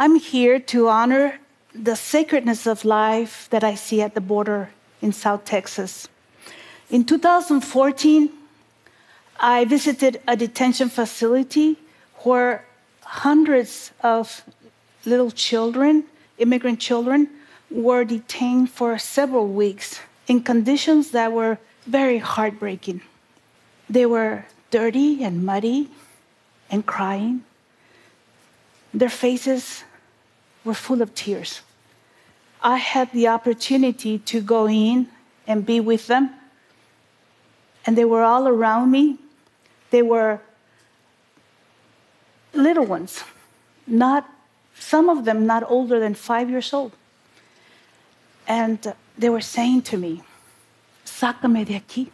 I'm here to honor the sacredness of life that I see at the border in South Texas. In 2014, I visited a detention facility where hundreds of little children, immigrant children, were detained for several weeks in conditions that were very heartbreaking. They were dirty and muddy and crying. Their faces were full of tears. I had the opportunity to go in and be with them, and they were all around me. They were little ones, not some of them not older than five years old. And they were saying to me, Sácame de aquí.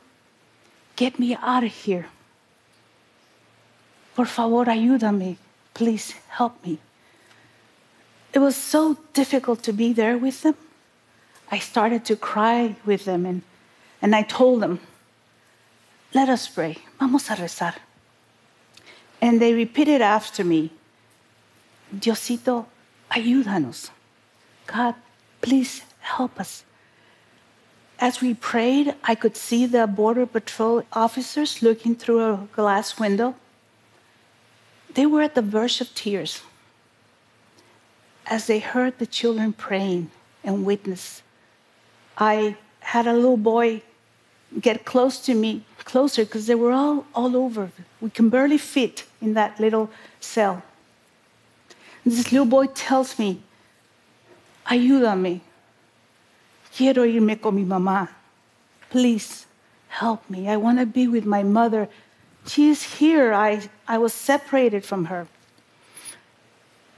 Get me out of here. Por favor, ayúdame. Please help me. It was so difficult to be there with them. I started to cry with them and, and I told them, let us pray. Vamos a rezar. And they repeated after me, Diosito, ayúdanos. God, please help us. As we prayed, I could see the Border Patrol officers looking through a glass window. They were at the verge of tears as they heard the children praying and witness. I had a little boy get close to me, closer, because they were all, all over. We can barely fit in that little cell. And this little boy tells me, Ayúdame. Quiero irme con mi mamá. Please help me. I want to be with my mother. She is here. I, I was separated from her.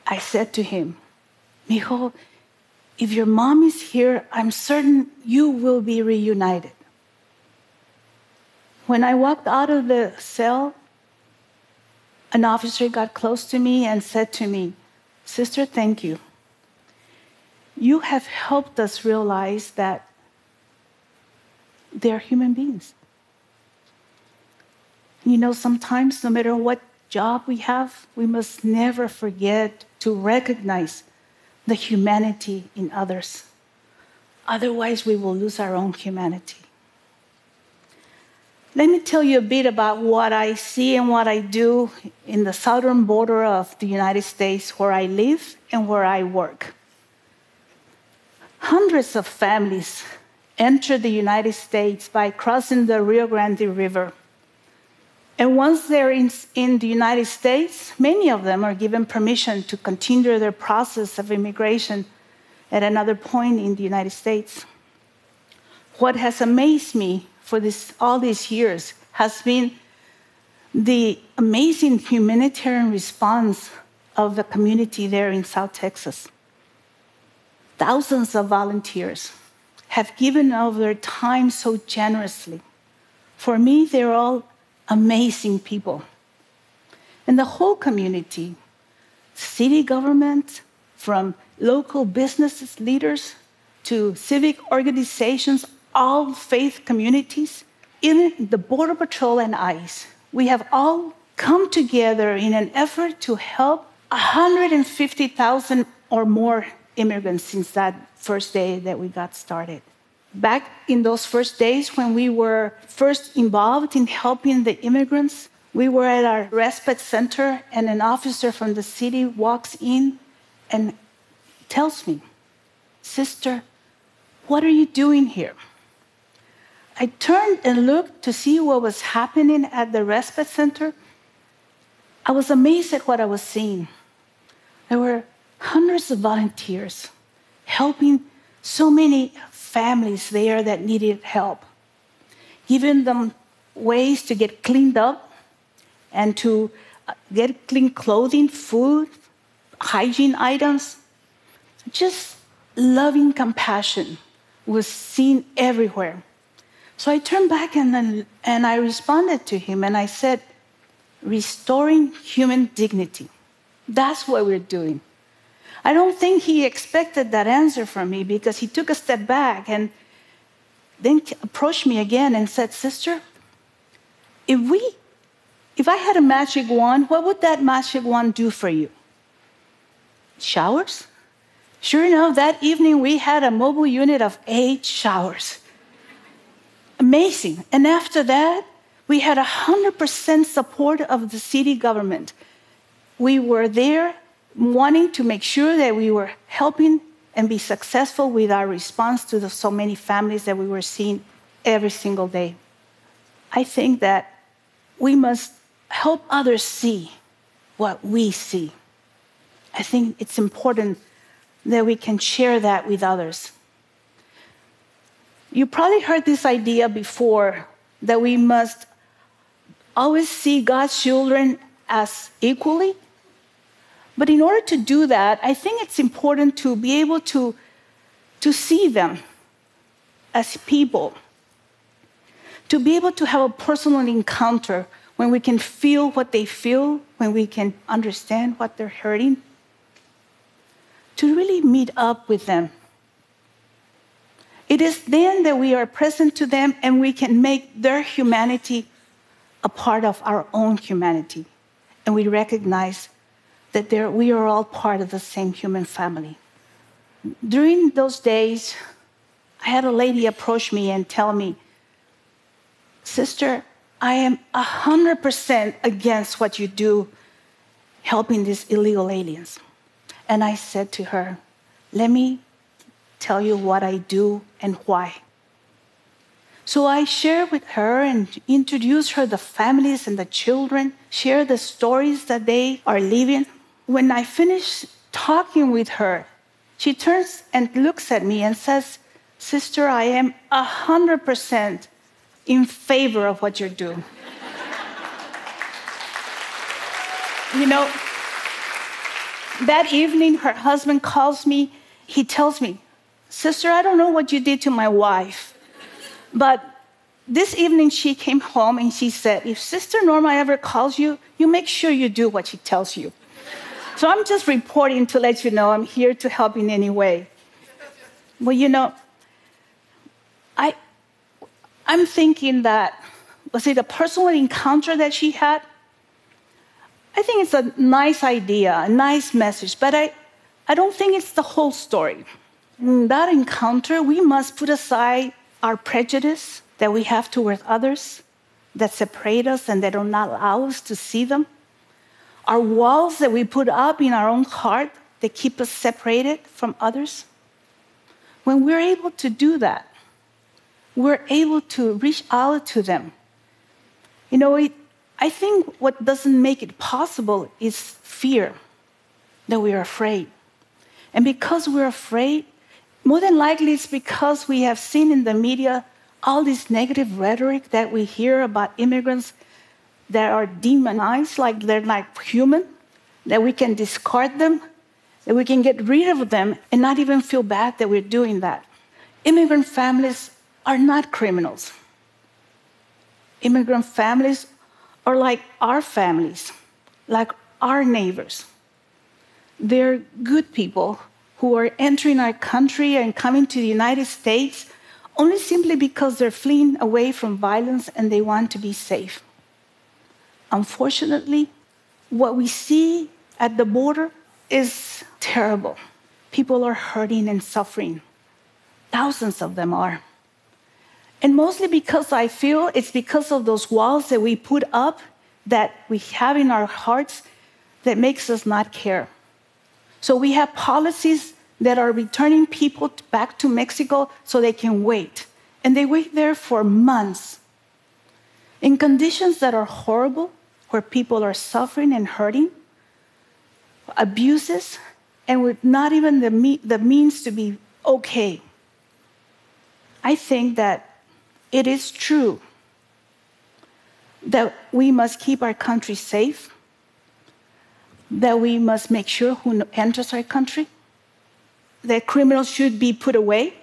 I said to him, Mijo, if your mom is here, I'm certain you will be reunited. When I walked out of the cell, an officer got close to me and said to me, Sister, thank you. You have helped us realize that they're human beings. You know, sometimes, no matter what job we have, we must never forget to recognize the humanity in others. Otherwise, we will lose our own humanity. Let me tell you a bit about what I see and what I do in the southern border of the United States where I live and where I work. Hundreds of families enter the United States by crossing the Rio Grande River. And once they're in, in, the United States, many of them are given permission to continue their process of immigration at another point in the United States. What has amazed me for this, all these years has been the amazing humanitarian response of the community there in South Texas. Thousands of volunteers have given of their time so generously. For me, they're all amazing people. And the whole community, city government, from local businesses leaders to civic organizations, all faith communities, in the Border Patrol and ICE, we have all come together in an effort to help 150,000 or more immigrants since that first day that we got started back in those first days when we were first involved in helping the immigrants, we were at our respite center, and an officer from the city walks in and tells me, Sister, what are you doing here? I turned and looked to see what was happening at the respite center. I was amazed at what I was seeing. There were hundreds of volunteers helping so many families there that needed help, giving them ways to get cleaned up and to uh, get clean clothing, food, hygiene items. Just loving compassion was seen everywhere. So I turned back and, and I responded to him and I said, restoring human dignity. That's what we're doing. I don't think he expected that answer from me because he took a step back and then approached me again and said, Sister, if we if I had a magic wand, what would that magic wand do for you? showers? Sure enough, that evening we had a mobile unit of eight showers. Amazing. And after that, we had 100% support of the city government. We were there wanting to make sure that we were helping and be successful with our response to the so many families that we were seeing every single day. I think that we must help others see what we see. I think it's important that we can share that with others. You probably heard this idea before that we must always see God's children as equally. But in order to do that, I think it's important to be able to, to see them as people, to be able to have a personal encounter when we can feel what they feel, when we can understand what they're hurting, to really meet up with them. It is then that we are present to them and we can make their humanity a part of our own humanity. And we recognize that we are all part of the same human family. During those days, I had a lady approach me and tell me, Sister, I am 100% against what you do helping these illegal aliens. And I said to her, Let me tell you what I do and why. So I share with her and introduce her the families and the children, share the stories that they are living. When I finish talking with her, she turns and looks at me and says, Sister, I am 100% in favor of what you're doing. you know, that evening, her husband calls me. He tells me, Sister, I don't know what you did to my wife, but this evening she came home and she said, If Sister Norma ever calls you, you make sure you do what she tells you. So I'm just reporting to let you know I'm here to help in any way. Well, you know, I, I'm thinking that, was it a personal encounter that she had? I think it's a nice idea, a nice message, but I, I don't think it's the whole story. In that encounter, we must put aside our prejudice that we have towards others that separate us and that do not allow us to see them. Our walls that we put up in our own heart that keep us separated from others. When we're able to do that, we're able to reach out to them. You know, it, I think what doesn't make it possible is fear, that we are afraid. And because we're afraid, more than likely, it's because we have seen in the media all this negative rhetoric that we hear about immigrants that are demonized, like they're not human, that we can discard them, that we can get rid of them and not even feel bad that we're doing that. Immigrant families are not criminals. Immigrant families are like our families, like our neighbors. They're good people who are entering our country and coming to the United States only simply because they're fleeing away from violence and they want to be safe. Unfortunately, what we see at the border is terrible. People are hurting and suffering. Thousands of them are. And mostly because I feel it's because of those walls that we put up that we have in our hearts that makes us not care. So we have policies that are returning people back to Mexico so they can wait. And they wait there for months in conditions that are horrible, where people are suffering and hurting, abuses, and with not even the, me- the means to be okay. I think that it is true that we must keep our country safe that we must make sure who enters our country, that criminals should be put away.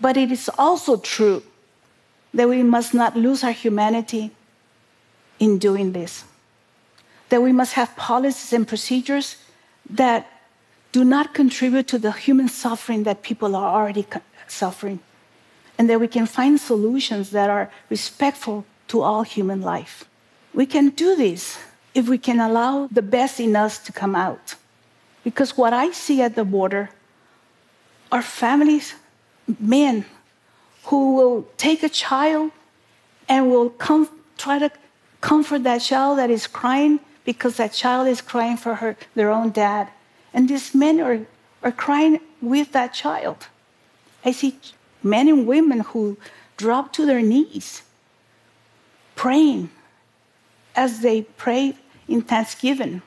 But it is also true that we must not lose our humanity in doing this. That we must have policies and procedures that do not contribute to the human suffering that people are already suffering. And that we can find solutions that are respectful to all human life. We can do this if we can allow the best in us to come out. Because what I see at the border are families, men, who will take a child and will come, try to comfort that child that is crying because that child is crying for her, their own dad. And these men are, are crying with that child. I see men and women who drop to their knees praying as they pray in thanksgiving.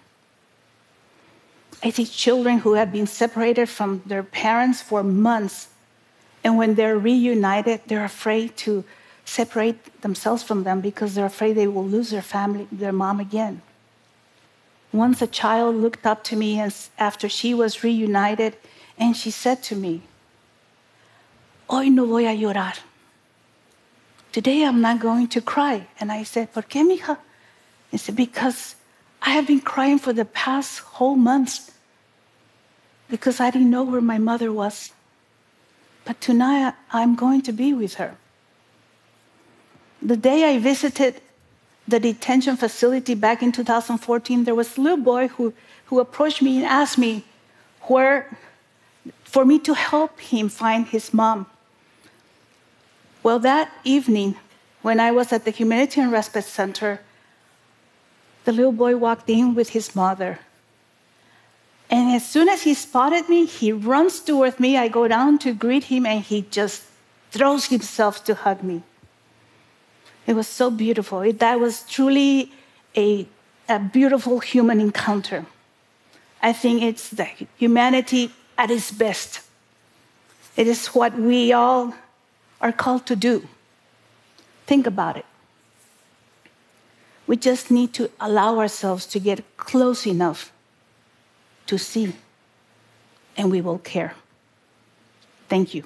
I see children who have been separated from their parents for months, and when they're reunited, they're afraid to separate themselves from them because they're afraid they will lose their family, their mom again. Once a child looked up to me after she was reunited, and she said to me, Hoy no voy a llorar. Today I'm not going to cry. And I said, ¿Por qué, mija? He said, Because I have been crying for the past whole months because I didn't know where my mother was. But tonight I'm going to be with her. The day I visited the detention facility back in 2014, there was a little boy who, who approached me and asked me where, for me to help him find his mom. Well, that evening, when I was at the Humanitarian Respite Center, the little boy walked in with his mother. And as soon as he spotted me, he runs towards me. I go down to greet him, and he just throws himself to hug me. It was so beautiful. It, that was truly a, a beautiful human encounter. I think it's the humanity at its best. It is what we all are called to do. Think about it. We just need to allow ourselves to get close enough to see, and we will care. Thank you.